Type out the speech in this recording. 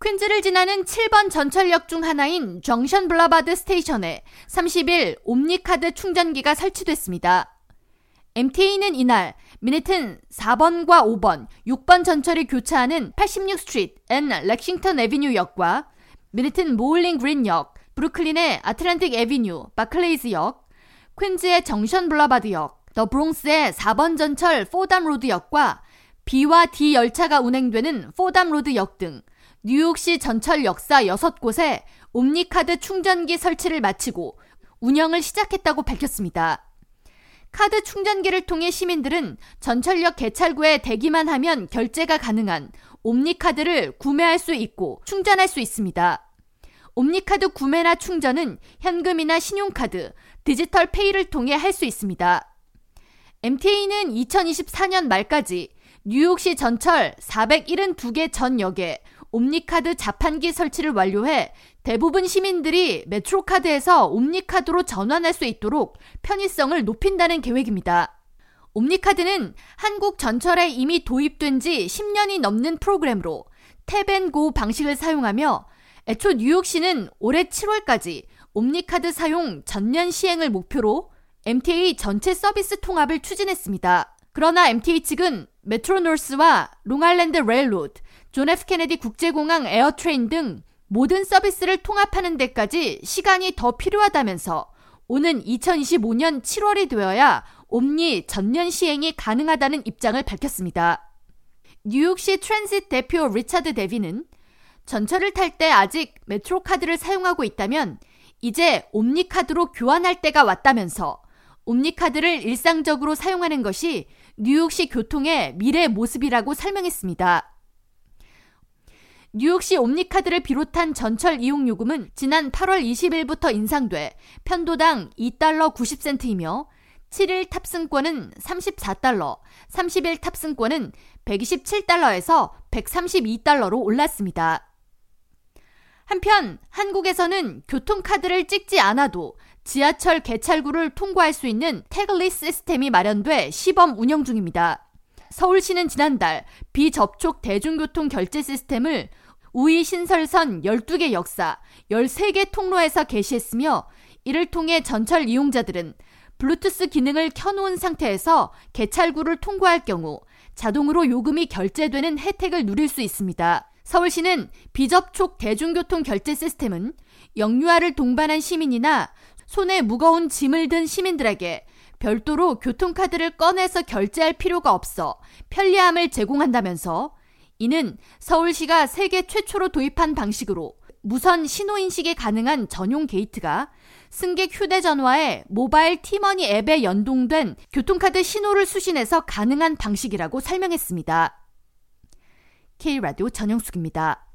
퀸즈를 지나는 7번 전철역 중 하나인 Junction Boulevard Station에 30일 OMNY카드 충전기가 설치됐습니다. MTA는 이날 맨해튼 4번과 5번, 6번 전철이 교차하는 86 Street and Lexington Avenue 역과 맨해튼 Bowling Green 역, 브루클린의 Atlantic Avenue, Barclays 역, 퀸즈의 Junction Boulevard 역, the Bronx의 4번 전철 Fordham Road 역과 B와 D 열차가 운행되는 Fordham Road 역 등 뉴욕시 전철 역사 6곳에 OMNY카드 충전기 설치를 마치고 운영을 시작했다고 밝혔습니다. 카드 충전기를 통해 시민들은 전철역 개찰구에 대기만 하면 결제가 가능한 OMNY카드를 구매할 수 있고 충전할 수 있습니다. OMNY카드 구매나 충전은 현금이나 신용카드, 디지털 pay를 통해 할 수 있습니다. MTA는 2024년 말까지 뉴욕시 전철 472개 전 역에 옴니카드 자판기 설치를 완료해 대부분 시민들이 메트로카드에서 옴니카드로 전환할 수 있도록 편의성을 높인다는 계획입니다. 옴니카드는 한국 전철에 이미 도입된 지 10년이 넘는 프로그램으로 탭앤고 방식을 사용하며 애초 뉴욕시는 올해 7월까지 OMNY카드 사용 전면 시행을 목표로 MTA 전체 서비스 통합을 추진했습니다. 그러나 MTA 측은 Metro-North와 Long Island Rail Road, 존 F 케네디 국제공항 AirTrain 등 모든 서비스를 통합하는 데까지 시간이 더 필요하다면서 오는 2025년 7월이 되어야 OMNY 전면 시행이 가능하다는 입장을 밝혔습니다. 뉴욕시 Transit 대표 리차드 데비는 전철을 탈 때 아직 메트로 카드를 사용하고 있다면 이제 옴니 카드로 교환할 때가 왔다면서 옴니 카드를 일상적으로 사용하는 것이 뉴욕시 교통의 미래 모습이라고 설명했습니다. 뉴욕시 옴니카드를 비롯한 전철 이용 요금은 지난 8월 20일부터 인상돼 편도당 2달러 90센트이며 7일 탑승권은 34달러, 30일 탑승권은 127달러에서 132달러로 올랐습니다. 한편 한국에서는 교통카드를 찍지 않아도 지하철 개찰구를 통과할 수 있는 태글리스 시스템이 마련돼 시범 운영 중입니다. 서울시는 지난달 비접촉 대중교통 결제 시스템을 우이 신설선 12개 역사 13개 통로에서 개시했으며 이를 통해 전철 이용자들은 블루투스 기능을 켜놓은 상태에서 개찰구를 통과할 경우 자동으로 요금이 결제되는 혜택을 누릴 수 있습니다. 서울시는 비접촉 대중교통 결제 시스템은 영유아를 동반한 시민이나 손에 무거운 짐을 든 시민들에게 별도로 교통카드를 꺼내서 결제할 필요가 없어 편리함을 제공한다면서 이는 서울시가 세계 최초로 도입한 방식으로 무선 신호인식이 가능한 전용 게이트가 승객 휴대전화에 모바일 티머니 앱에 연동된 교통카드 신호를 수신해서 가능한 방식이라고 설명했습니다. K라디오 전영숙입니다.